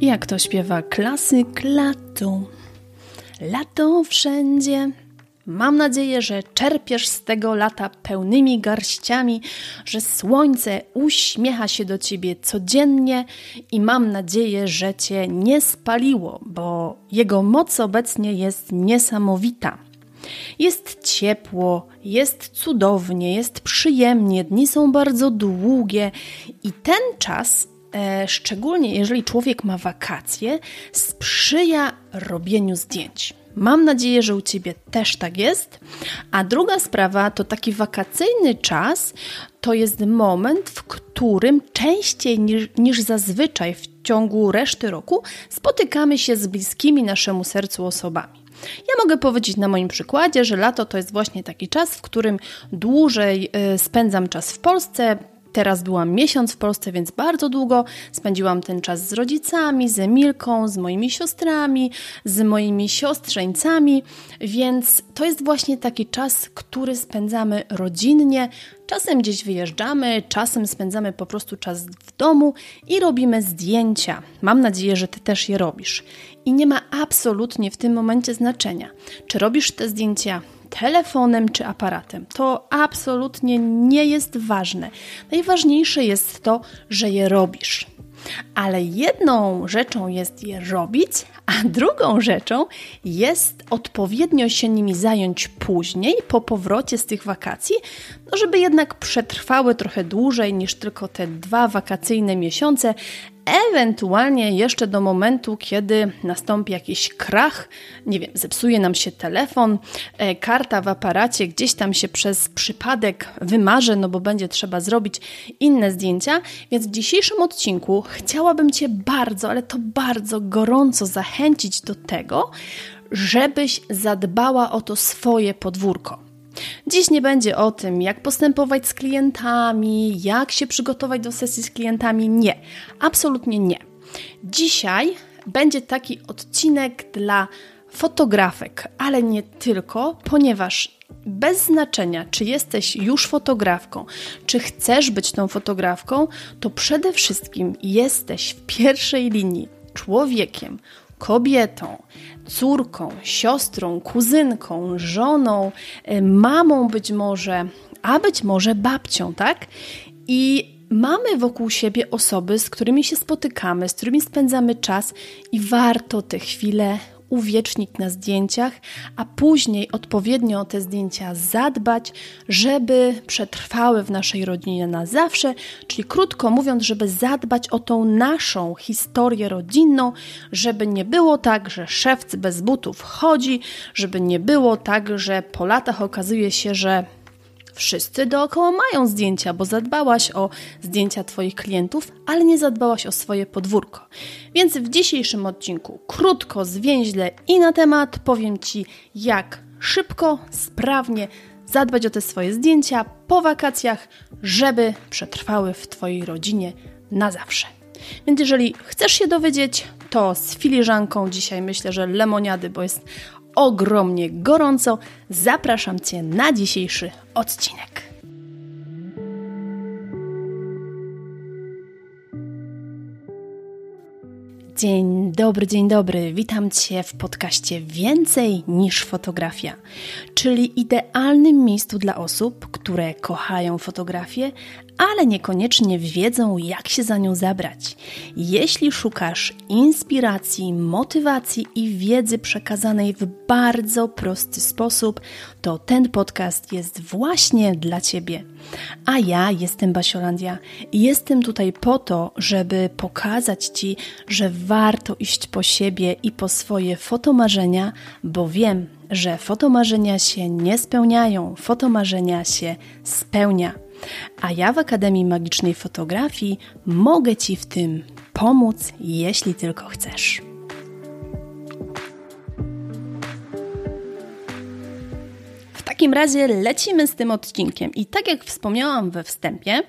Jak to śpiewa klasyk lato. Lato wszędzie. Mam nadzieję, że czerpiesz z tego lata pełnymi garściami, że słońce uśmiecha się do ciebie codziennie i mam nadzieję, że cię nie spaliło, bo jego moc obecnie jest niesamowita. Jest ciepło, jest cudownie, jest przyjemnie, dni są bardzo długie i ten czas szczególnie jeżeli człowiek ma wakacje, sprzyja robieniu zdjęć. Mam nadzieję, że u Ciebie też tak jest. A druga sprawa to taki wakacyjny czas to jest moment, w którym częściej niż, niż zazwyczaj w ciągu reszty roku spotykamy się z bliskimi naszemu sercu osobami. Ja mogę powiedzieć na moim przykładzie, że lato to jest właśnie taki czas, w którym dłużej e, spędzam czas w Polsce, Teraz byłam miesiąc w Polsce, więc bardzo długo spędziłam ten czas z rodzicami, z Emilką, z moimi siostrami, z moimi siostrzeńcami, więc to jest właśnie taki czas, który spędzamy rodzinnie. Czasem gdzieś wyjeżdżamy, czasem spędzamy po prostu czas w domu i robimy zdjęcia. Mam nadzieję, że ty też je robisz. I nie ma absolutnie w tym momencie znaczenia, czy robisz te zdjęcia telefonem czy aparatem. To absolutnie nie jest ważne. Najważniejsze jest to, że je robisz. Ale jedną rzeczą jest je robić, a drugą rzeczą jest odpowiednio się nimi zająć później, po powrocie z tych wakacji, no żeby jednak przetrwały trochę dłużej niż tylko te dwa wakacyjne miesiące, ewentualnie jeszcze do momentu, kiedy nastąpi jakiś krach, nie wiem, zepsuje nam się telefon, e, karta w aparacie gdzieś tam się przez przypadek wymarzy, no bo będzie trzeba zrobić inne zdjęcia. Więc w dzisiejszym odcinku chciałabym Cię bardzo, ale to bardzo gorąco zachęcić do tego, żebyś zadbała o to swoje podwórko. Dziś nie będzie o tym, jak postępować z klientami, jak się przygotować do sesji z klientami. Nie, absolutnie nie. Dzisiaj będzie taki odcinek dla fotografek, ale nie tylko, ponieważ bez znaczenia, czy jesteś już fotografką, czy chcesz być tą fotografką, to przede wszystkim jesteś w pierwszej linii człowiekiem, kobietą, córką, siostrą, kuzynką, żoną, e, mamą być może, a być może babcią, tak? I mamy wokół siebie osoby, z którymi się spotykamy, z którymi spędzamy czas i warto te chwile uwiecznić na zdjęciach, a później odpowiednio o te zdjęcia zadbać, żeby przetrwały w naszej rodzinie na zawsze, czyli krótko mówiąc, żeby zadbać o tą naszą historię rodzinną, żeby nie było tak, że szewc bez butów chodzi, żeby nie było tak, że po latach okazuje się, że Wszyscy dookoła mają zdjęcia, bo zadbałaś o zdjęcia Twoich klientów, ale nie zadbałaś o swoje podwórko. Więc w dzisiejszym odcinku krótko, zwięźle i na temat powiem Ci, jak szybko, sprawnie zadbać o te swoje zdjęcia po wakacjach, żeby przetrwały w Twojej rodzinie na zawsze. Więc jeżeli chcesz się dowiedzieć, to z filiżanką dzisiaj myślę, że lemoniady, bo jest ogromnie gorąco, zapraszam Cię na dzisiejszy odcinek. Dzień dobry, dzień dobry. Witam Cię w podcaście Więcej niż fotografia, czyli idealnym miejscu dla osób, które kochają fotografię, ale niekoniecznie wiedzą, jak się za nią zabrać. Jeśli szukasz inspiracji, motywacji i wiedzy przekazanej w bardzo prosty sposób, to ten podcast jest właśnie dla Ciebie. A ja jestem Basiolandia i jestem tutaj po to, żeby pokazać Ci, że warto iść po siebie i po swoje fotomarzenia, bo wiem, że fotomarzenia się nie spełniają, fotomarzenia się spełnia. A ja w Akademii Magicznej Fotografii mogę Ci w tym pomóc, jeśli tylko chcesz. Takim razie lecimy z tym odcinkiem. I tak jak wspomniałam we wstępie,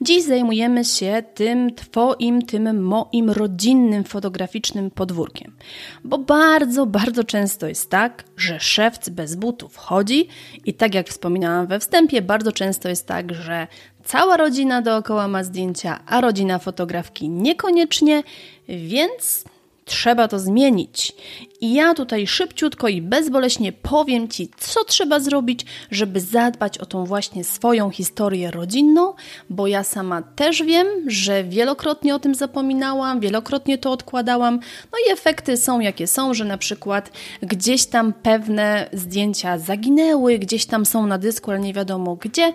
dziś zajmujemy się tym Twoim, tym moim rodzinnym fotograficznym podwórkiem. Bo bardzo, bardzo często jest tak, że szewc bez butów chodzi i tak jak wspominałam we wstępie, bardzo często jest tak, że cała rodzina dookoła ma zdjęcia, a rodzina fotografki niekoniecznie, więc trzeba to zmienić. I ja tutaj szybciutko i bezboleśnie powiem Ci, co trzeba zrobić, żeby zadbać o tą właśnie swoją historię rodzinną, bo ja sama też wiem, że wielokrotnie o tym zapominałam, wielokrotnie to odkładałam, no i efekty są jakie są, że na przykład gdzieś tam pewne zdjęcia zaginęły, gdzieś tam są na dysku, ale nie wiadomo gdzie,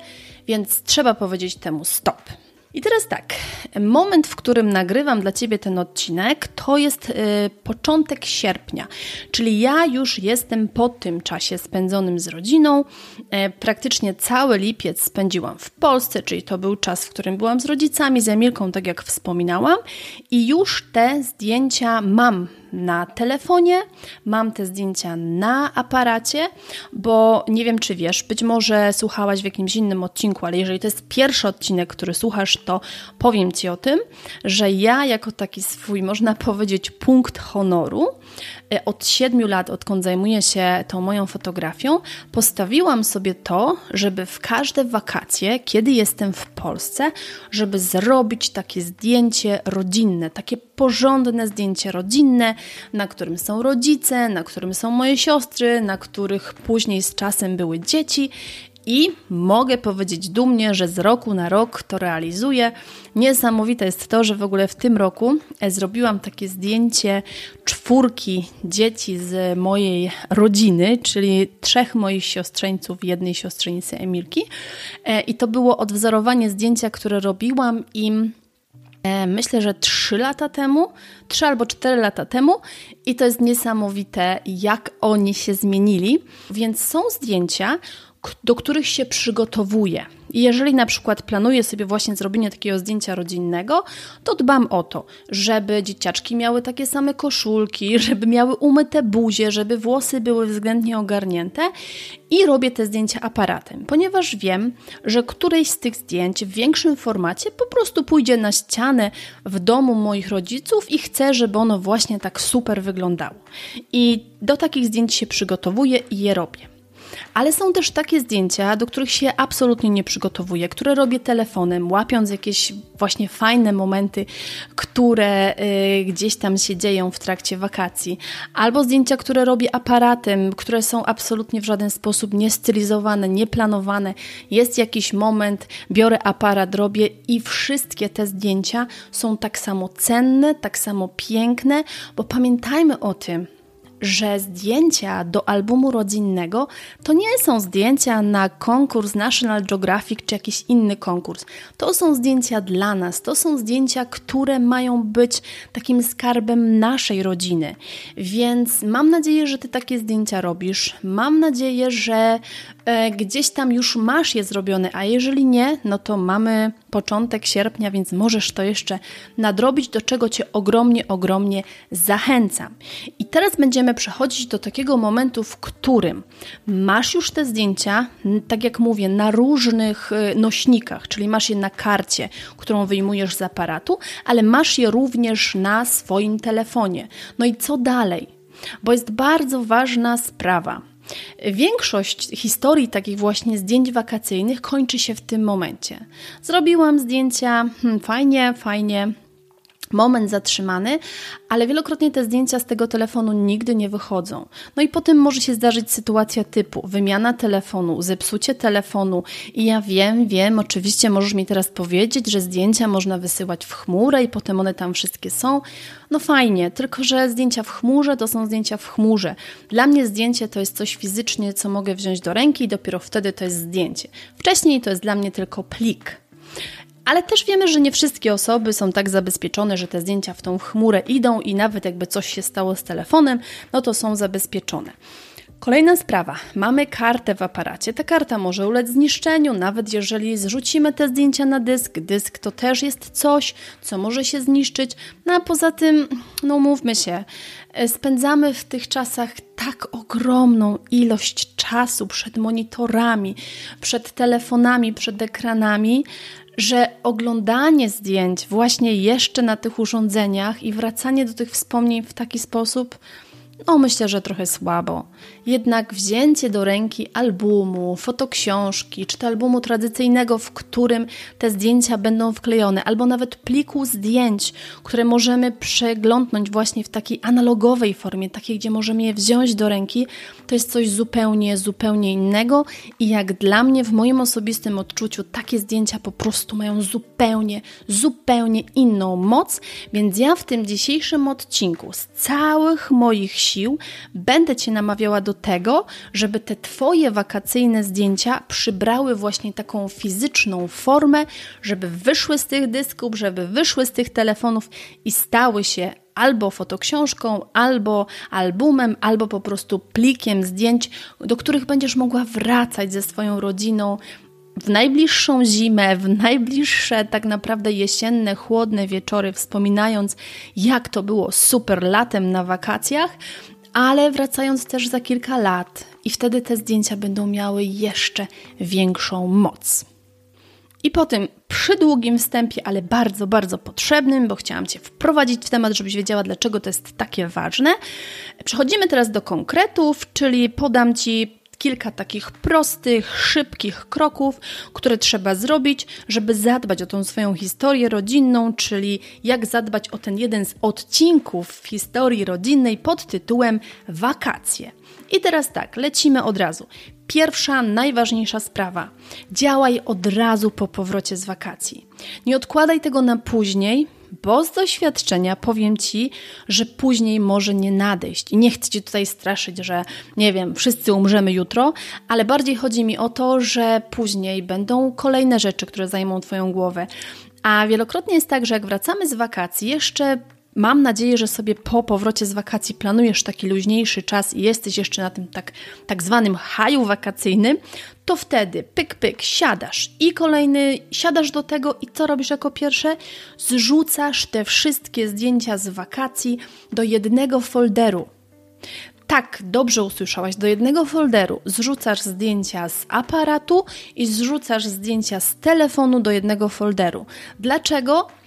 więc trzeba powiedzieć temu stop. I teraz tak, moment, w którym nagrywam dla Ciebie ten odcinek, to jest y, początek sierpnia, czyli ja już jestem po tym czasie spędzonym z rodziną. Y, praktycznie cały lipiec spędziłam w Polsce, czyli to był czas, w którym byłam z rodzicami, z Emilką, tak jak wspominałam, i już te zdjęcia mam na telefonie, mam te zdjęcia na aparacie, bo nie wiem, czy wiesz, być może słuchałaś w jakimś innym odcinku, ale jeżeli to jest pierwszy odcinek, który słuchasz, to powiem Ci o tym, że ja jako taki swój, można powiedzieć, punkt honoru, od siedmiu lat, odkąd zajmuję się tą moją fotografią, postawiłam sobie to, żeby w każde wakacje, kiedy jestem w Polsce, żeby zrobić takie zdjęcie rodzinne, takie porządne zdjęcie rodzinne, na którym są rodzice, na którym są moje siostry, na których później z czasem były dzieci. I mogę powiedzieć dumnie, że z roku na rok to realizuję. Niesamowite jest to, że w ogóle w tym roku e, zrobiłam takie zdjęcie czwórki dzieci z mojej rodziny, czyli trzech moich siostrzeńców, jednej siostrzenicy Emilki. E, I to było odwzorowanie zdjęcia, które robiłam im E, myślę, że 3 lata temu, 3 albo 4 lata temu, i to jest niesamowite, jak oni się zmienili. Więc są zdjęcia, do których się przygotowuję. I jeżeli na przykład planuję sobie właśnie zrobienie takiego zdjęcia rodzinnego, to dbam o to, żeby dzieciaczki miały takie same koszulki, żeby miały umyte buzie, żeby włosy były względnie ogarnięte i robię te zdjęcia aparatem, ponieważ wiem, że któreś z tych zdjęć w większym formacie po prostu pójdzie na ścianę w domu moich rodziców i chcę, żeby ono właśnie tak super wyglądało. I do takich zdjęć się przygotowuję i je robię. Ale są też takie zdjęcia, do których się absolutnie nie przygotowuję, które robię telefonem, łapiąc jakieś właśnie fajne momenty, które y, gdzieś tam się dzieją w trakcie wakacji, albo zdjęcia, które robię aparatem, które są absolutnie w żaden sposób niestylizowane, nieplanowane. Jest jakiś moment, biorę aparat, robię i wszystkie te zdjęcia są tak samo cenne, tak samo piękne, bo pamiętajmy o tym, że zdjęcia do albumu rodzinnego to nie są zdjęcia na konkurs National Geographic czy jakiś inny konkurs. To są zdjęcia dla nas, to są zdjęcia, które mają być takim skarbem naszej rodziny. Więc mam nadzieję, że Ty takie zdjęcia robisz. Mam nadzieję, że gdzieś tam już masz je zrobione, a jeżeli nie, no to mamy początek sierpnia, więc możesz to jeszcze nadrobić, do czego Cię ogromnie, ogromnie zachęcam. I teraz będziemy przechodzić do takiego momentu, w którym masz już te zdjęcia, tak jak mówię, na różnych y, nośnikach, czyli masz je na karcie, którą wyjmujesz z aparatu, ale masz je również na swoim telefonie. No i co dalej? Bo jest bardzo ważna sprawa. Większość historii takich właśnie zdjęć wakacyjnych kończy się w tym momencie. Zrobiłam zdjęcia, hmm, fajnie, fajnie, moment zatrzymany, ale wielokrotnie te zdjęcia z tego telefonu nigdy nie wychodzą. No i potem może się zdarzyć sytuacja typu wymiana telefonu, zepsucie telefonu i ja wiem, wiem, oczywiście możesz mi teraz powiedzieć, że zdjęcia można wysyłać w chmurę i potem one tam wszystkie są. No fajnie, tylko że zdjęcia w chmurze to są zdjęcia w chmurze. Dla mnie zdjęcie to jest coś fizycznie, co mogę wziąć do ręki i dopiero wtedy to jest zdjęcie. Wcześniej to jest dla mnie tylko plik. Ale też wiemy, że nie wszystkie osoby są tak zabezpieczone, że te zdjęcia w tą chmurę idą i nawet jakby coś się stało z telefonem, no to są zabezpieczone. Kolejna sprawa. Mamy kartę w aparacie. Ta karta może ulec zniszczeniu, nawet jeżeli zrzucimy te zdjęcia na dysk. Dysk to też jest coś, co może się zniszczyć. No a poza tym, no mówmy się, e, spędzamy w tych czasach tak ogromną ilość czasu przed monitorami, przed telefonami, przed ekranami, że oglądanie zdjęć właśnie jeszcze na tych urządzeniach i wracanie do tych wspomnień w taki sposób No, myślę, że trochę słabo. Jednak wzięcie do ręki albumu, fotoksiążki, czy to albumu tradycyjnego, w którym te zdjęcia będą wklejone, albo nawet pliku zdjęć, które możemy przeglądnąć właśnie w takiej analogowej formie, takiej, gdzie możemy je wziąć do ręki, to jest coś zupełnie, zupełnie innego. I jak dla mnie, w moim osobistym odczuciu, takie zdjęcia po prostu mają zupełnie, zupełnie inną moc. Więc ja w tym dzisiejszym odcinku z całych moich sił będę Cię namawiała do tego, żeby te Twoje wakacyjne zdjęcia przybrały właśnie taką fizyczną formę, żeby wyszły z tych dysków, żeby wyszły z tych telefonów i stały się albo fotoksiążką, albo albumem, albo po prostu plikiem zdjęć, do których będziesz mogła wracać ze swoją rodziną w najbliższą zimę, w najbliższe tak naprawdę jesienne, chłodne wieczory, wspominając, jak to było super latem na wakacjach, ale wracając też za kilka lat, i wtedy te zdjęcia będą miały jeszcze większą moc. I po tym przydługim wstępie, ale bardzo, bardzo potrzebnym, bo chciałam Cię wprowadzić w temat, żebyś wiedziała, dlaczego to jest takie ważne. Przechodzimy teraz do konkretów, czyli podam Ci kilka takich prostych, szybkich kroków, które trzeba zrobić, żeby zadbać o tą swoją historię rodzinną, czyli jak zadbać o ten jeden z odcinków w historii rodzinnej pod tytułem Wakacje. I teraz tak, lecimy od razu. Pierwsza, najważniejsza sprawa. Działaj od razu po powrocie z wakacji. Nie odkładaj tego na później, bo z doświadczenia powiem Ci, że później może nie nadejść. I nie chcę Cię tutaj straszyć, że nie wiem, wszyscy umrzemy jutro, ale bardziej chodzi mi o to, że później będą kolejne rzeczy, które zajmą Twoją głowę. A wielokrotnie jest tak, że jak wracamy z wakacji, jeszcze Mam nadzieję, że sobie po powrocie z wakacji planujesz taki luźniejszy czas i jesteś jeszcze na tym tak, tak zwanym haju wakacyjnym, to wtedy pyk, pyk, siadasz i kolejny, siadasz do tego i co robisz jako pierwsze? Zrzucasz te wszystkie zdjęcia z wakacji do jednego folderu. Tak, dobrze usłyszałaś, do jednego folderu zrzucasz zdjęcia z aparatu i zrzucasz zdjęcia z telefonu do jednego folderu. Dlaczego?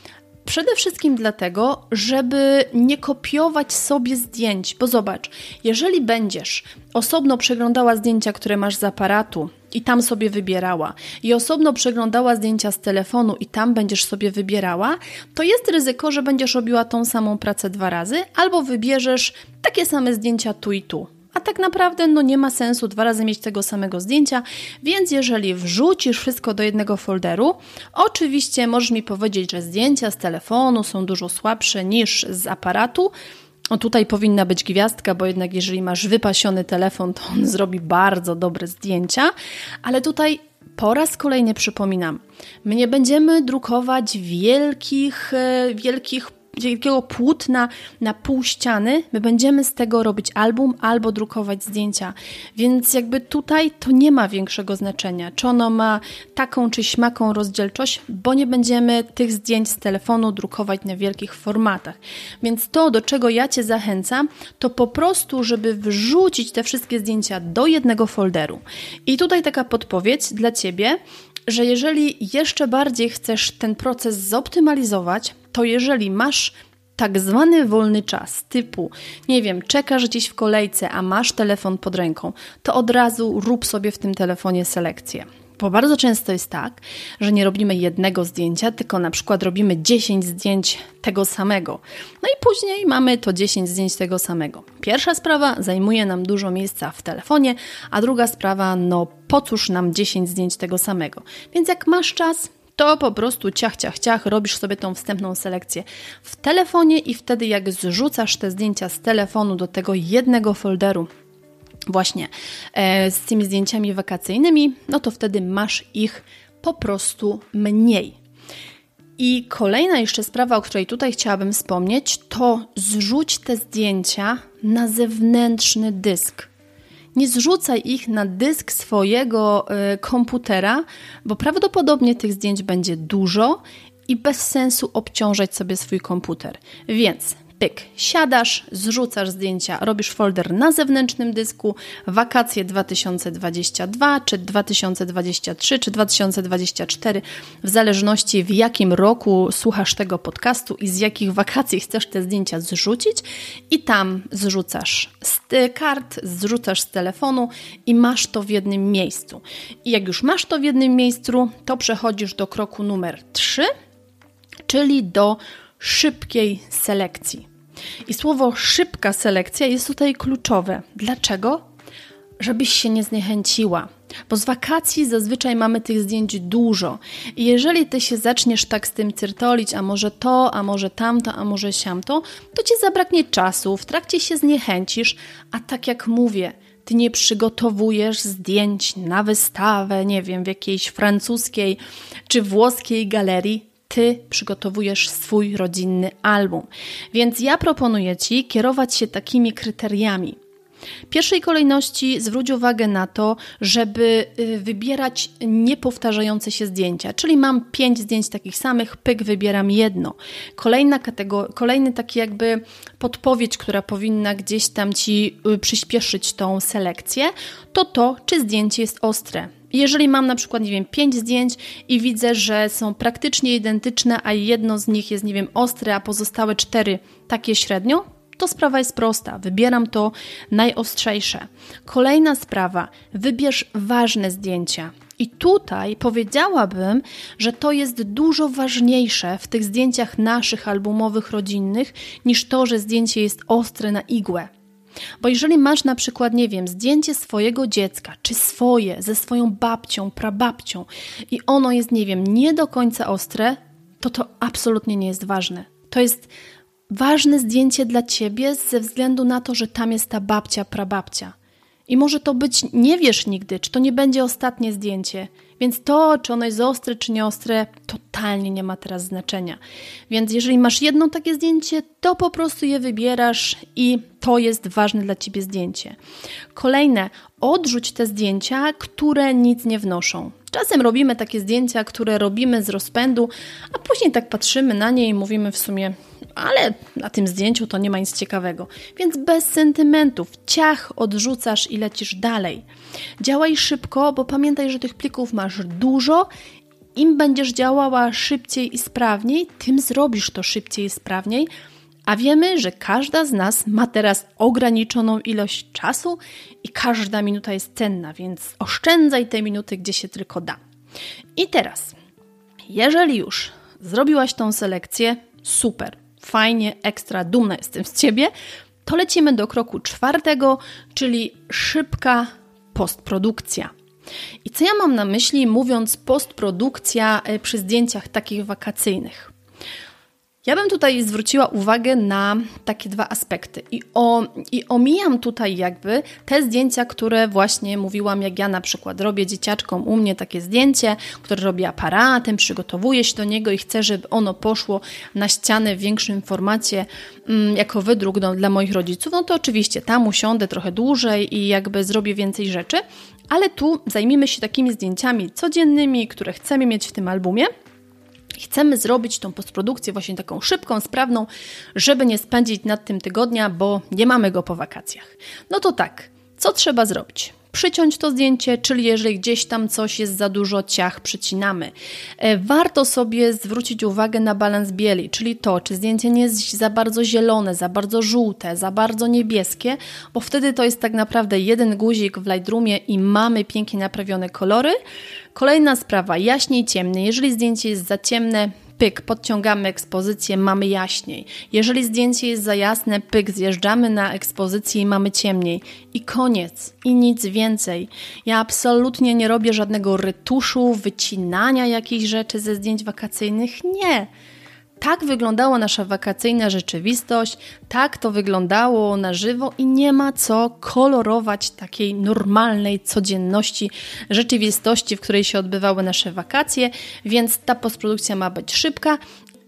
Przede wszystkim dlatego, żeby nie kopiować sobie zdjęć, bo zobacz, jeżeli będziesz osobno przeglądała zdjęcia, które masz z aparatu i tam sobie wybierała, i osobno przeglądała zdjęcia z telefonu i tam będziesz sobie wybierała, to jest ryzyko, że będziesz robiła tą samą pracę dwa razy, albo wybierzesz takie same zdjęcia tu i tu a tak naprawdę no nie ma sensu dwa razy mieć tego samego zdjęcia, więc jeżeli wrzucisz wszystko do jednego folderu, oczywiście możesz mi powiedzieć, że zdjęcia z telefonu są dużo słabsze niż z aparatu, o, tutaj powinna być gwiazdka, bo jednak jeżeli masz wypasiony telefon, to on zrobi bardzo dobre zdjęcia, ale tutaj po raz kolejny przypominam, my nie będziemy drukować wielkich, e, wielkich wielkiego płótna na pół ściany, my będziemy z tego robić album albo drukować zdjęcia. Więc jakby tutaj to nie ma większego znaczenia, czy ono ma taką czy śmaką rozdzielczość, bo nie będziemy tych zdjęć z telefonu drukować na wielkich formatach. Więc to, do czego ja Cię zachęcam, to po prostu, żeby wrzucić te wszystkie zdjęcia do jednego folderu. I tutaj taka podpowiedź dla Ciebie, że jeżeli jeszcze bardziej chcesz ten proces zoptymalizować, to jeżeli masz tak zwany wolny czas, typu, nie wiem, czekasz gdzieś w kolejce, a masz telefon pod ręką, to od razu rób sobie w tym telefonie selekcję. Bo bardzo często jest tak, że nie robimy jednego zdjęcia, tylko na przykład robimy 10 zdjęć tego samego. No i później mamy to 10 zdjęć tego samego. Pierwsza sprawa zajmuje nam dużo miejsca w telefonie, a druga sprawa, no po cóż nam 10 zdjęć tego samego. Więc jak masz czas, to po prostu ciach, ciach, ciach, robisz sobie tą wstępną selekcję w telefonie i wtedy jak zrzucasz te zdjęcia z telefonu do tego jednego folderu, właśnie e, z tymi zdjęciami wakacyjnymi, no to wtedy masz ich po prostu mniej. I kolejna jeszcze sprawa, o której tutaj chciałabym wspomnieć, to zrzuć te zdjęcia na zewnętrzny dysk. Nie zrzucaj ich na dysk swojego y, komputera, bo prawdopodobnie tych zdjęć będzie dużo i bez sensu obciążać sobie swój komputer. Więc pyk, siadasz, zrzucasz zdjęcia, robisz folder na zewnętrznym dysku, wakacje 2022, czy 2023, czy 2024, w zależności w jakim roku słuchasz tego podcastu i z jakich wakacji chcesz te zdjęcia zrzucić i tam zrzucasz z kart, zrzucasz z telefonu i masz to w jednym miejscu. I jak już masz to w jednym miejscu, to przechodzisz do kroku numer 3, czyli do szybkiej selekcji. I słowo szybka selekcja jest tutaj kluczowe. Dlaczego? Żebyś się nie zniechęciła. Bo z wakacji zazwyczaj mamy tych zdjęć dużo. I jeżeli ty się zaczniesz tak z tym cyrtolić, a może to, a może tamto, a może siamto, to ci zabraknie czasu, w trakcie się zniechęcisz, a tak jak mówię, ty nie przygotowujesz zdjęć na wystawę, nie wiem, w jakiejś francuskiej czy włoskiej galerii, ty przygotowujesz swój rodzinny album. Więc ja proponuję ci kierować się takimi kryteriami. W pierwszej kolejności zwróć uwagę na to, żeby y, wybierać niepowtarzające się zdjęcia, czyli mam pięć zdjęć takich samych, pyk, wybieram jedno. Kolejna kolejny taki jakby podpowiedź, która powinna gdzieś tam ci y, przyspieszyć tą selekcję, to to, czy zdjęcie jest ostre. Jeżeli mam na przykład, nie wiem, pięć zdjęć i widzę, że są praktycznie identyczne, a jedno z nich jest, nie wiem, ostre, a pozostałe cztery takie średnio, to sprawa jest prosta. Wybieram to najostrzejsze. Kolejna sprawa, wybierz ważne zdjęcia. I tutaj powiedziałabym, że to jest dużo ważniejsze w tych zdjęciach naszych albumowych, rodzinnych, niż to, że zdjęcie jest ostre na igłę. Bo jeżeli masz na przykład, nie wiem, zdjęcie swojego dziecka, czy swoje, ze swoją babcią, prababcią i ono jest, nie wiem, nie do końca ostre, to to absolutnie nie jest ważne. To jest ważne zdjęcie dla ciebie ze względu na to, że tam jest ta babcia, prababcia. I może to być, nie wiesz nigdy, czy to nie będzie ostatnie zdjęcie. Więc to, czy ono jest ostre, czy nie ostre, totalnie nie ma teraz znaczenia. Więc jeżeli masz jedno takie zdjęcie, to po prostu je wybierasz i to jest ważne dla ciebie zdjęcie. Kolejne, odrzuć te zdjęcia, które nic nie wnoszą. Czasem robimy takie zdjęcia, które robimy z rozpędu, a później tak patrzymy na nie i mówimy w sumie, ale na tym zdjęciu to nie ma nic ciekawego. Więc bez sentymentów, ciach odrzucasz i lecisz dalej. Działaj szybko, bo pamiętaj, że tych plików masz dużo. Im będziesz działała szybciej i sprawniej, tym zrobisz to szybciej i sprawniej. A wiemy, że każda z nas ma teraz ograniczoną ilość czasu i każda minuta jest cenna, więc oszczędzaj te minuty, gdzie się tylko da. I teraz, jeżeli już zrobiłaś tą selekcję, super fajnie, ekstra dumna jestem z Ciebie, to lecimy do kroku czwartego, czyli szybka postprodukcja. I co ja mam na myśli, mówiąc postprodukcja e, przy zdjęciach takich wakacyjnych? Ja bym tutaj zwróciła uwagę na takie dwa aspekty. I, o, i omijam tutaj jakby te zdjęcia, które właśnie mówiłam, jak ja na przykład robię dzieciaczkom u mnie takie zdjęcie, które robię aparatem, przygotowuję się do niego i chcę, żeby ono poszło na ścianę w większym formacie mm, jako wydruk do, dla moich rodziców, no to oczywiście tam usiądę trochę dłużej i jakby zrobię więcej rzeczy, ale tu zajmijmy się takimi zdjęciami codziennymi, które chcemy mieć w tym albumie – Chcemy zrobić tą postprodukcję właśnie taką szybką, sprawną, żeby nie spędzić nad tym tygodnia, bo nie mamy go po wakacjach. No to tak, co trzeba zrobić? Przyciąć to zdjęcie, czyli jeżeli gdzieś tam coś jest za dużo, ciach przycinamy. E, warto sobie zwrócić uwagę na balans bieli, czyli to, czy zdjęcie nie jest za bardzo zielone, za bardzo żółte, za bardzo niebieskie, bo wtedy to jest tak naprawdę jeden guzik w Lightroomie i mamy pięknie naprawione kolory. Kolejna sprawa, jaśniej ciemny. Jeżeli zdjęcie jest za ciemne, pyk, podciągamy ekspozycję, mamy jaśniej. Jeżeli zdjęcie jest za jasne, pyk, zjeżdżamy na ekspozycję i mamy ciemniej. I koniec. I nic więcej. Ja absolutnie nie robię żadnego rytuszu, wycinania jakichś rzeczy ze zdjęć wakacyjnych. Nie. Tak wyglądała nasza wakacyjna rzeczywistość, tak to wyglądało na żywo i nie ma co kolorować takiej normalnej codzienności rzeczywistości, w której się odbywały nasze wakacje, więc ta postprodukcja ma być szybka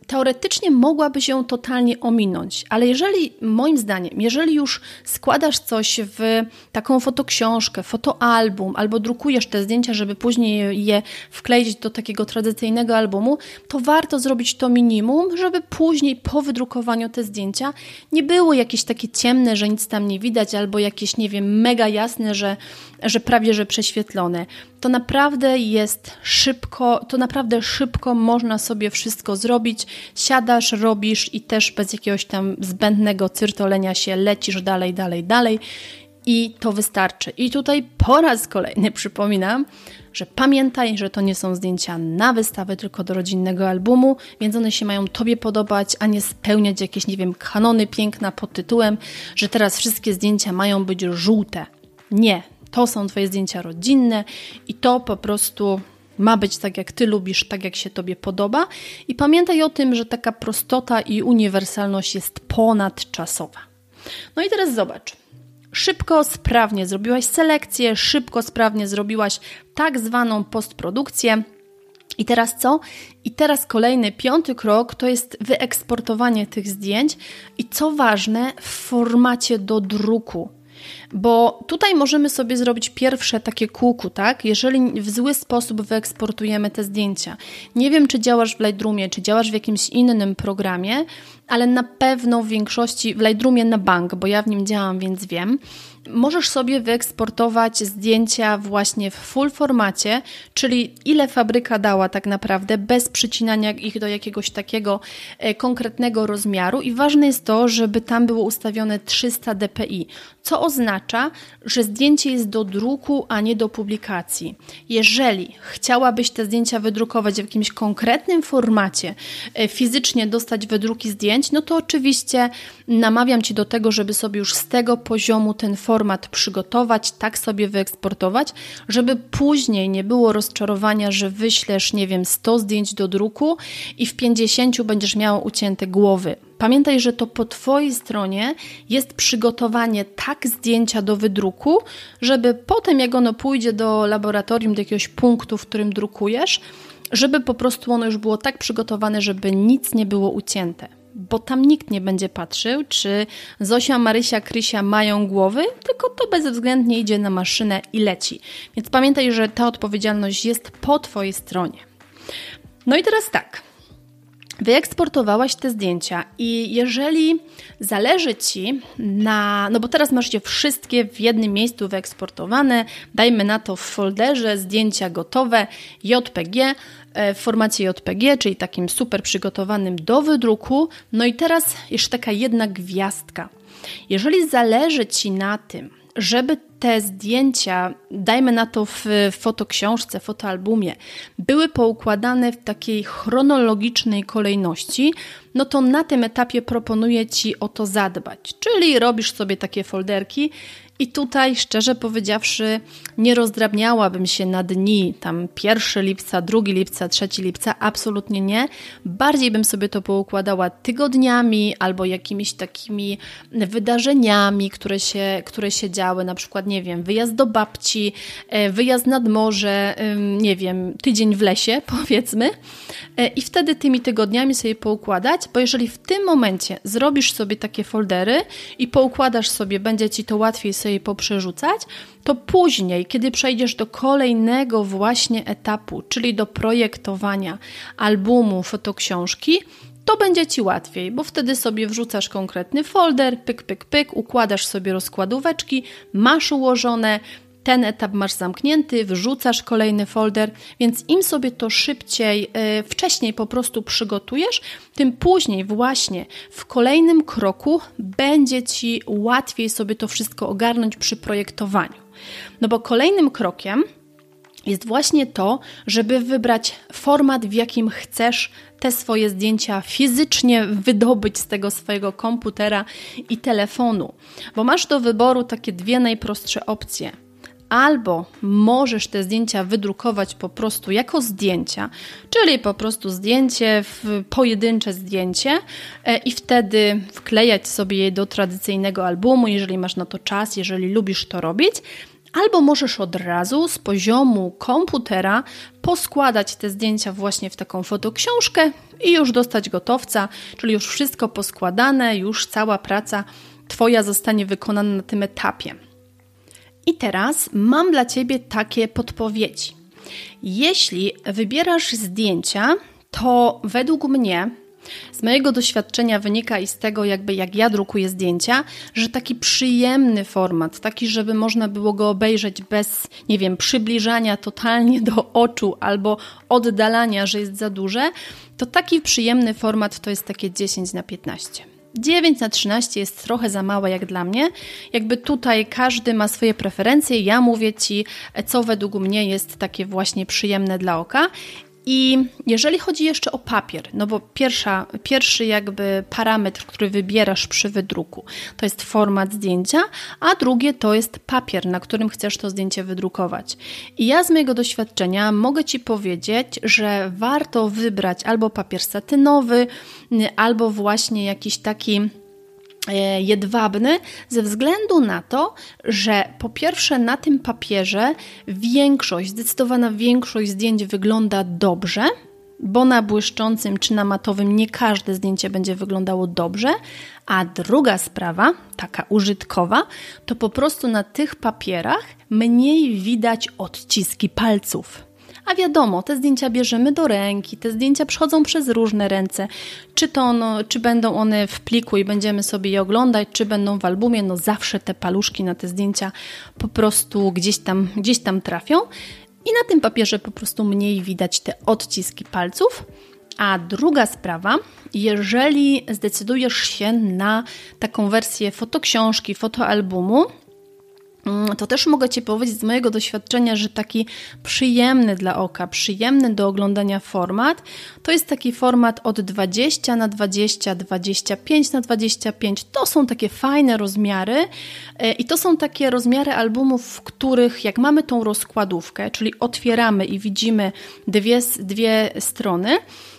teoretycznie mogłabyś ją totalnie ominąć, ale jeżeli, moim zdaniem, jeżeli już składasz coś w taką fotoksiążkę, fotoalbum, albo drukujesz te zdjęcia, żeby później je wkleić do takiego tradycyjnego albumu, to warto zrobić to minimum, żeby później po wydrukowaniu te zdjęcia nie było jakieś takie ciemne, że nic tam nie widać, albo jakieś, nie wiem, mega jasne, że, że prawie że prześwietlone. To naprawdę jest szybko, to naprawdę szybko można sobie wszystko zrobić. Siadasz, robisz i też bez jakiegoś tam zbędnego cyrtolenia się lecisz dalej, dalej, dalej i to wystarczy. I tutaj po raz kolejny przypominam, że pamiętaj, że to nie są zdjęcia na wystawę, tylko do rodzinnego albumu, więc one się mają Tobie podobać, a nie spełniać jakieś, nie wiem, kanony piękna pod tytułem, że teraz wszystkie zdjęcia mają być żółte. Nie, to są Twoje zdjęcia rodzinne i to po prostu ma być tak, jak Ty lubisz, tak, jak się Tobie podoba. I pamiętaj o tym, że taka prostota i uniwersalność jest ponadczasowa. No i teraz zobacz. Szybko, sprawnie zrobiłaś selekcję, szybko, sprawnie zrobiłaś tak zwaną postprodukcję. I teraz co? I teraz kolejny, piąty krok to jest wyeksportowanie tych zdjęć i co ważne, w formacie do druku. Bo tutaj możemy sobie zrobić pierwsze takie kółku, tak? Jeżeli w zły sposób wyeksportujemy te zdjęcia. Nie wiem, czy działasz w Lightroomie, czy działasz w jakimś innym programie, ale na pewno w większości, w Lightroomie na bank, bo ja w nim działam, więc wiem możesz sobie wyeksportować zdjęcia właśnie w full formacie, czyli ile fabryka dała tak naprawdę, bez przycinania ich do jakiegoś takiego e, konkretnego rozmiaru i ważne jest to, żeby tam było ustawione 300 dpi, co oznacza, że zdjęcie jest do druku, a nie do publikacji. Jeżeli chciałabyś te zdjęcia wydrukować w jakimś konkretnym formacie, e, fizycznie dostać wydruki zdjęć, no to oczywiście namawiam Ci do tego, żeby sobie już z tego poziomu ten format przygotować, tak sobie wyeksportować, żeby później nie było rozczarowania, że wyślesz, nie wiem, 100 zdjęć do druku i w 50 będziesz miał ucięte głowy. Pamiętaj, że to po Twojej stronie jest przygotowanie tak zdjęcia do wydruku, żeby potem, jak ono pójdzie do laboratorium, do jakiegoś punktu, w którym drukujesz, żeby po prostu ono już było tak przygotowane, żeby nic nie było ucięte bo tam nikt nie będzie patrzył, czy Zosia, Marysia, Krysia mają głowy, tylko to bezwzględnie idzie na maszynę i leci. Więc pamiętaj, że ta odpowiedzialność jest po Twojej stronie. No i teraz tak. Wyeksportowałaś te zdjęcia i jeżeli zależy Ci na, no bo teraz masz je wszystkie w jednym miejscu wyeksportowane, dajmy na to w folderze zdjęcia gotowe JPG, E, w formacie JPG, czyli takim super przygotowanym do wydruku. No i teraz jeszcze taka jedna gwiazdka. Jeżeli zależy Ci na tym, żeby te zdjęcia, dajmy na to w fotoksiążce, fotoalbumie, były poukładane w takiej chronologicznej kolejności, no to na tym etapie proponuję Ci o to zadbać. Czyli robisz sobie takie folderki i tutaj, szczerze powiedziawszy, nie rozdrabniałabym się na dni, tam 1 lipca, 2 lipca, 3 lipca, absolutnie nie. Bardziej bym sobie to poukładała tygodniami albo jakimiś takimi wydarzeniami, które się, które się działy, na przykład, nie wiem, wyjazd do babci, e, wyjazd nad morze, nie wiem, tydzień w lesie, powiedzmy. E, I wtedy tymi tygodniami sobie poukładać, bo jeżeli w tym momencie zrobisz sobie takie foldery i poukładasz sobie, będzie ci to łatwiej sobie poprzerzucać, to później, kiedy przejdziesz do kolejnego właśnie etapu, czyli do projektowania albumu, fotoksiążki, to będzie Ci łatwiej, bo wtedy sobie wrzucasz konkretny folder, pyk, pyk, pyk, układasz sobie rozkładóweczki, masz ułożone, ten etap masz zamknięty, wrzucasz kolejny folder, więc im sobie to szybciej, yy, wcześniej po prostu przygotujesz, tym później właśnie w kolejnym kroku będzie Ci łatwiej sobie to wszystko ogarnąć przy projektowaniu. No bo kolejnym krokiem jest właśnie to, żeby wybrać format, w jakim chcesz te swoje zdjęcia fizycznie wydobyć z tego swojego komputera i telefonu, bo masz do wyboru takie dwie najprostsze opcje albo możesz te zdjęcia wydrukować po prostu jako zdjęcia, czyli po prostu zdjęcie, pojedyncze zdjęcie e, i wtedy wklejać sobie je do tradycyjnego albumu, jeżeli masz na to czas, jeżeli lubisz to robić. Albo możesz od razu z poziomu komputera poskładać te zdjęcia właśnie w taką fotoksiążkę i już dostać gotowca, czyli już wszystko poskładane, już cała praca Twoja zostanie wykonana na tym etapie. I teraz mam dla Ciebie takie podpowiedzi. Jeśli wybierasz zdjęcia, to według mnie z mojego doświadczenia wynika i z tego, jakby jak ja drukuję zdjęcia, że taki przyjemny format, taki, żeby można było go obejrzeć bez, nie wiem, przybliżania totalnie do oczu albo oddalania, że jest za duże, to taki przyjemny format to jest takie 10 na 15. 9 na 13 jest trochę za małe jak dla mnie. Jakby tutaj każdy ma swoje preferencje. Ja mówię Ci, co według mnie jest takie właśnie przyjemne dla oka. I jeżeli chodzi jeszcze o papier, no bo pierwsza, pierwszy jakby parametr, który wybierasz przy wydruku, to jest format zdjęcia, a drugie to jest papier, na którym chcesz to zdjęcie wydrukować. I ja z mojego doświadczenia mogę Ci powiedzieć, że warto wybrać albo papier satynowy, albo właśnie jakiś taki jedwabny ze względu na to, że po pierwsze na tym papierze większość, zdecydowana większość zdjęć wygląda dobrze, bo na błyszczącym czy na matowym nie każde zdjęcie będzie wyglądało dobrze, a druga sprawa, taka użytkowa, to po prostu na tych papierach mniej widać odciski palców. A wiadomo, te zdjęcia bierzemy do ręki, te zdjęcia przechodzą przez różne ręce. Czy, to no, czy będą one w pliku i będziemy sobie je oglądać, czy będą w albumie, no zawsze te paluszki na te zdjęcia po prostu gdzieś tam, gdzieś tam trafią. I na tym papierze po prostu mniej widać te odciski palców. A druga sprawa, jeżeli zdecydujesz się na taką wersję fotoksiążki, fotoalbumu, to też mogę Ci powiedzieć z mojego doświadczenia, że taki przyjemny dla oka, przyjemny do oglądania format, to jest taki format od 20 na 20, 25 na 25. To są takie fajne rozmiary e, i to są takie rozmiary albumów, w których jak mamy tą rozkładówkę, czyli otwieramy i widzimy dwie, dwie strony, Mm,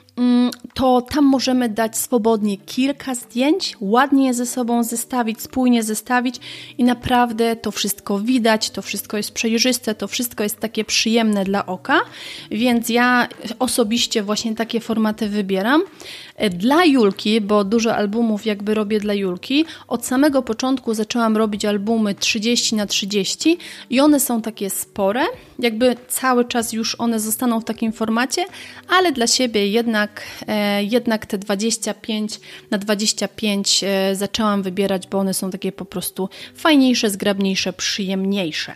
to tam możemy dać swobodnie kilka zdjęć, ładnie je ze sobą zestawić, spójnie zestawić i naprawdę to wszystko widać, to wszystko jest przejrzyste, to wszystko jest takie przyjemne dla oka, więc ja osobiście właśnie takie formaty wybieram. Dla Julki, bo dużo albumów jakby robię dla Julki, od samego początku zaczęłam robić albumy 30 na 30 i one są takie spore, jakby cały czas już one zostaną w takim formacie, ale dla siebie jednak, e, jednak te 25 na 25 e, zaczęłam wybierać, bo one są takie po prostu fajniejsze, zgrabniejsze, przyjemniejsze.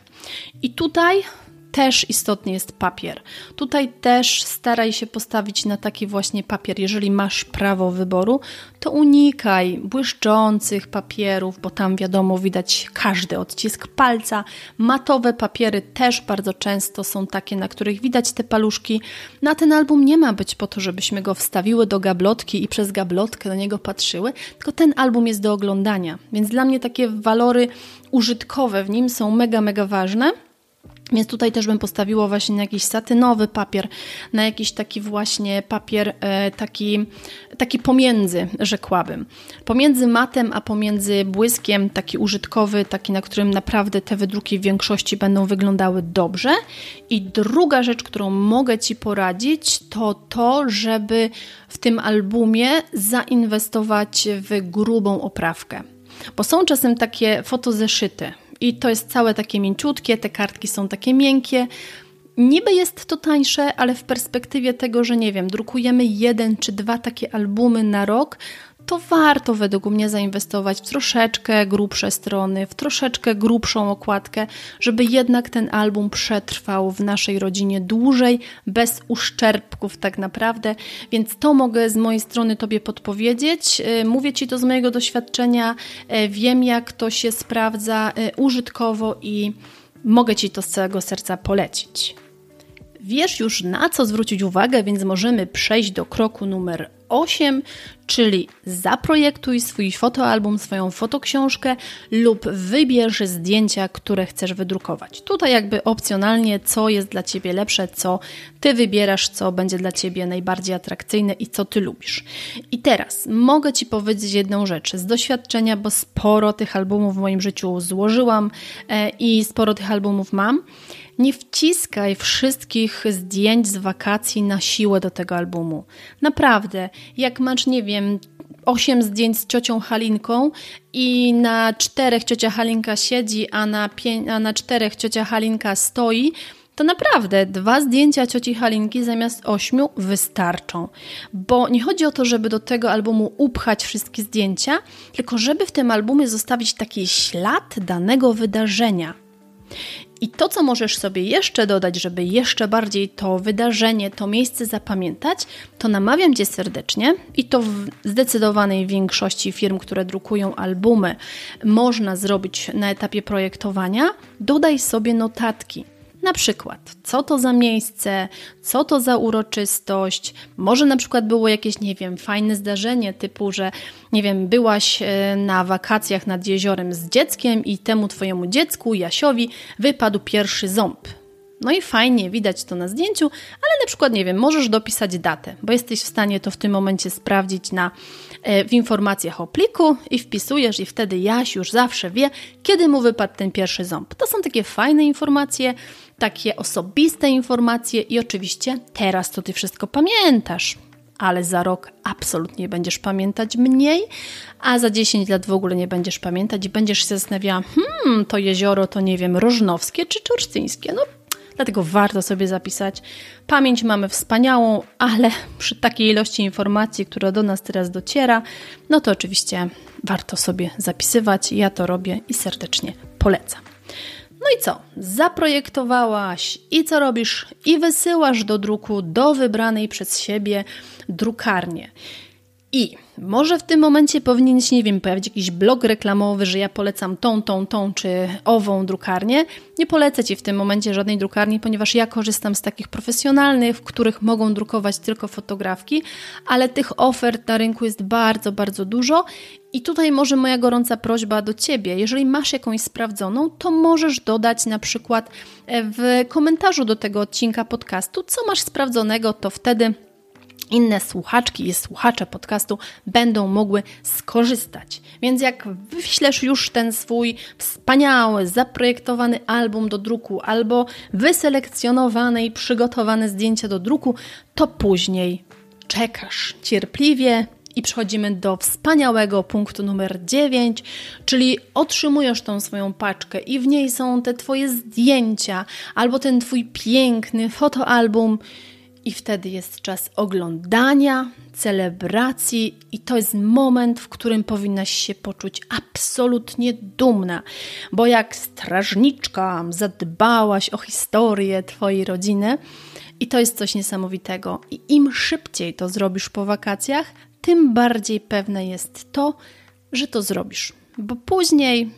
I tutaj też istotny jest papier. Tutaj też staraj się postawić na taki właśnie papier. Jeżeli masz prawo wyboru, to unikaj błyszczących papierów, bo tam wiadomo widać każdy odcisk palca. Matowe papiery też bardzo często są takie, na których widać te paluszki. Na ten album nie ma być po to, żebyśmy go wstawiły do gablotki i przez gablotkę do niego patrzyły, tylko ten album jest do oglądania. Więc dla mnie takie walory użytkowe w nim są mega, mega ważne. Więc tutaj też bym postawiło właśnie na jakiś satynowy papier, na jakiś taki właśnie papier e, taki, taki pomiędzy, rzekłabym. Pomiędzy matem, a pomiędzy błyskiem, taki użytkowy, taki na którym naprawdę te wydruki w większości będą wyglądały dobrze. I druga rzecz, którą mogę Ci poradzić, to to, żeby w tym albumie zainwestować w grubą oprawkę. Bo są czasem takie fotozeszyty, i to jest całe takie mięciutkie, te kartki są takie miękkie. Niby jest to tańsze, ale w perspektywie tego, że nie wiem, drukujemy jeden czy dwa takie albumy na rok, to warto według mnie zainwestować w troszeczkę grubsze strony, w troszeczkę grubszą okładkę, żeby jednak ten album przetrwał w naszej rodzinie dłużej, bez uszczerbków tak naprawdę. Więc to mogę z mojej strony Tobie podpowiedzieć. Y, mówię Ci to z mojego doświadczenia, y, wiem jak to się sprawdza y, użytkowo i mogę Ci to z całego serca polecić. Wiesz już na co zwrócić uwagę, więc możemy przejść do kroku numer 8, czyli zaprojektuj swój fotoalbum, swoją fotoksiążkę lub wybierz zdjęcia, które chcesz wydrukować. Tutaj jakby opcjonalnie, co jest dla Ciebie lepsze, co Ty wybierasz, co będzie dla Ciebie najbardziej atrakcyjne i co Ty lubisz. I teraz mogę Ci powiedzieć jedną rzecz z doświadczenia, bo sporo tych albumów w moim życiu złożyłam e, i sporo tych albumów mam. Nie wciskaj wszystkich zdjęć z wakacji na siłę do tego albumu. Naprawdę, jak masz, nie wiem, osiem zdjęć z ciocią Halinką i na czterech ciocia Halinka siedzi, a na, pię- a na czterech ciocia Halinka stoi, to naprawdę dwa zdjęcia cioci Halinki zamiast ośmiu wystarczą. Bo nie chodzi o to, żeby do tego albumu upchać wszystkie zdjęcia, tylko żeby w tym albumie zostawić taki ślad danego wydarzenia. I to, co możesz sobie jeszcze dodać, żeby jeszcze bardziej to wydarzenie, to miejsce zapamiętać, to namawiam Cię serdecznie i to w zdecydowanej większości firm, które drukują albumy, można zrobić na etapie projektowania. Dodaj sobie notatki. Na przykład, co to za miejsce, co to za uroczystość, może na przykład było jakieś, nie wiem, fajne zdarzenie, typu, że, nie wiem, byłaś e, na wakacjach nad jeziorem z dzieckiem i temu twojemu dziecku, Jasiowi, wypadł pierwszy ząb. No i fajnie, widać to na zdjęciu, ale na przykład, nie wiem, możesz dopisać datę, bo jesteś w stanie to w tym momencie sprawdzić na, e, w informacjach o pliku i wpisujesz i wtedy Jaś już zawsze wie, kiedy mu wypadł ten pierwszy ząb. To są takie fajne informacje, takie osobiste informacje i oczywiście teraz to ty wszystko pamiętasz, ale za rok absolutnie będziesz pamiętać mniej, a za 10 lat w ogóle nie będziesz pamiętać i będziesz się zastanawiała, hmm, to jezioro to nie wiem, rożnowskie czy czurcyńskie. No Dlatego warto sobie zapisać. Pamięć mamy wspaniałą, ale przy takiej ilości informacji, która do nas teraz dociera, no to oczywiście warto sobie zapisywać. Ja to robię i serdecznie polecam. No i co? Zaprojektowałaś i co robisz? I wysyłasz do druku do wybranej przez siebie drukarni. I może w tym momencie powinien się, nie wiem, pojawić jakiś blog reklamowy, że ja polecam tą, tą, tą czy ową drukarnię. Nie polecę Ci w tym momencie żadnej drukarni, ponieważ ja korzystam z takich profesjonalnych, w których mogą drukować tylko fotografki, ale tych ofert na rynku jest bardzo, bardzo dużo. I tutaj może moja gorąca prośba do Ciebie. Jeżeli masz jakąś sprawdzoną, to możesz dodać na przykład e, w komentarzu do tego odcinka podcastu, co masz sprawdzonego, to wtedy inne słuchaczki i słuchacze podcastu będą mogły skorzystać. Więc jak wyślesz już ten swój wspaniały, zaprojektowany album do druku albo wyselekcjonowane i przygotowane zdjęcia do druku, to później czekasz cierpliwie i przechodzimy do wspaniałego punktu numer 9, czyli otrzymujesz tą swoją paczkę i w niej są te Twoje zdjęcia albo ten Twój piękny fotoalbum i wtedy jest czas oglądania, celebracji, i to jest moment, w którym powinnaś się poczuć absolutnie dumna, bo jak strażniczka zadbałaś o historię Twojej rodziny, i to jest coś niesamowitego. I im szybciej to zrobisz po wakacjach, tym bardziej pewne jest to, że to zrobisz. Bo później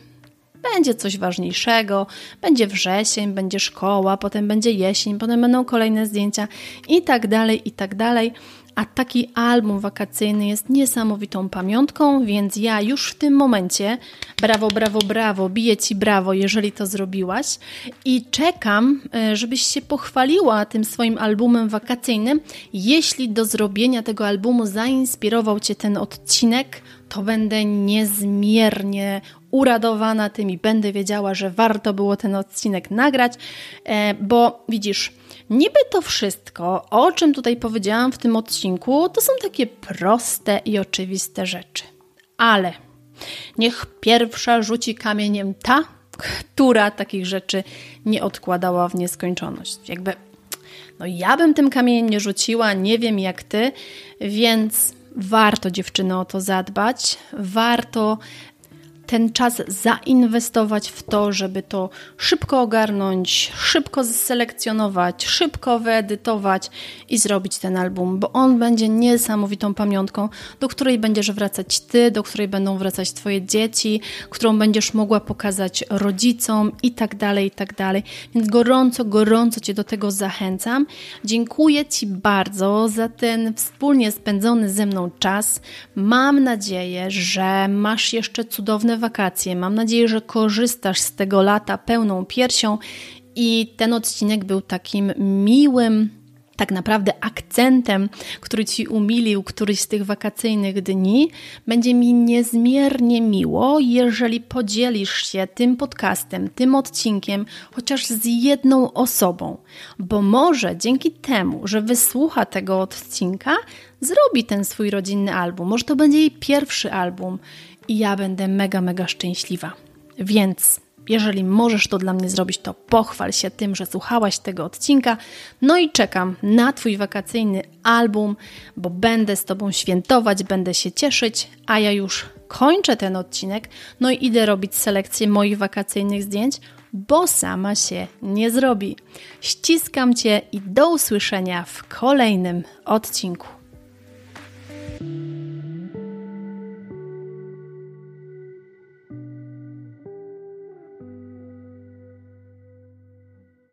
będzie coś ważniejszego, będzie wrzesień, będzie szkoła, potem będzie jesień, potem będą kolejne zdjęcia i tak dalej, i tak dalej. A taki album wakacyjny jest niesamowitą pamiątką, więc ja już w tym momencie, brawo, brawo, brawo, biję Ci brawo, jeżeli to zrobiłaś i czekam, e, żebyś się pochwaliła tym swoim albumem wakacyjnym. Jeśli do zrobienia tego albumu zainspirował Cię ten odcinek, to będę niezmiernie uradowana tym i będę wiedziała, że warto było ten odcinek nagrać, e, bo widzisz, niby to wszystko, o czym tutaj powiedziałam w tym odcinku, to są takie proste i oczywiste rzeczy. Ale niech pierwsza rzuci kamieniem ta, która takich rzeczy nie odkładała w nieskończoność. Jakby, no ja bym tym kamieniem nie rzuciła, nie wiem jak ty, więc warto dziewczyny o to zadbać, warto ten czas zainwestować w to, żeby to szybko ogarnąć, szybko selekcjonować, szybko wyedytować i zrobić ten album, bo on będzie niesamowitą pamiątką, do której będziesz wracać ty, do której będą wracać twoje dzieci, którą będziesz mogła pokazać rodzicom i tak dalej, i tak dalej. Więc gorąco, gorąco cię do tego zachęcam. Dziękuję ci bardzo za ten wspólnie spędzony ze mną czas. Mam nadzieję, że masz jeszcze cudowne wakacje. Mam nadzieję, że korzystasz z tego lata pełną piersią i ten odcinek był takim miłym, tak naprawdę akcentem, który Ci umilił któryś z tych wakacyjnych dni, będzie mi niezmiernie miło, jeżeli podzielisz się tym podcastem, tym odcinkiem, chociaż z jedną osobą, bo może dzięki temu, że wysłucha tego odcinka, zrobi ten swój rodzinny album. Może to będzie jej pierwszy album i ja będę mega, mega szczęśliwa. Więc jeżeli możesz to dla mnie zrobić, to pochwal się tym, że słuchałaś tego odcinka. No i czekam na Twój wakacyjny album, bo będę z Tobą świętować, będę się cieszyć, a ja już kończę ten odcinek. No i idę robić selekcję moich wakacyjnych zdjęć, bo sama się nie zrobi. Ściskam Cię i do usłyszenia w kolejnym odcinku.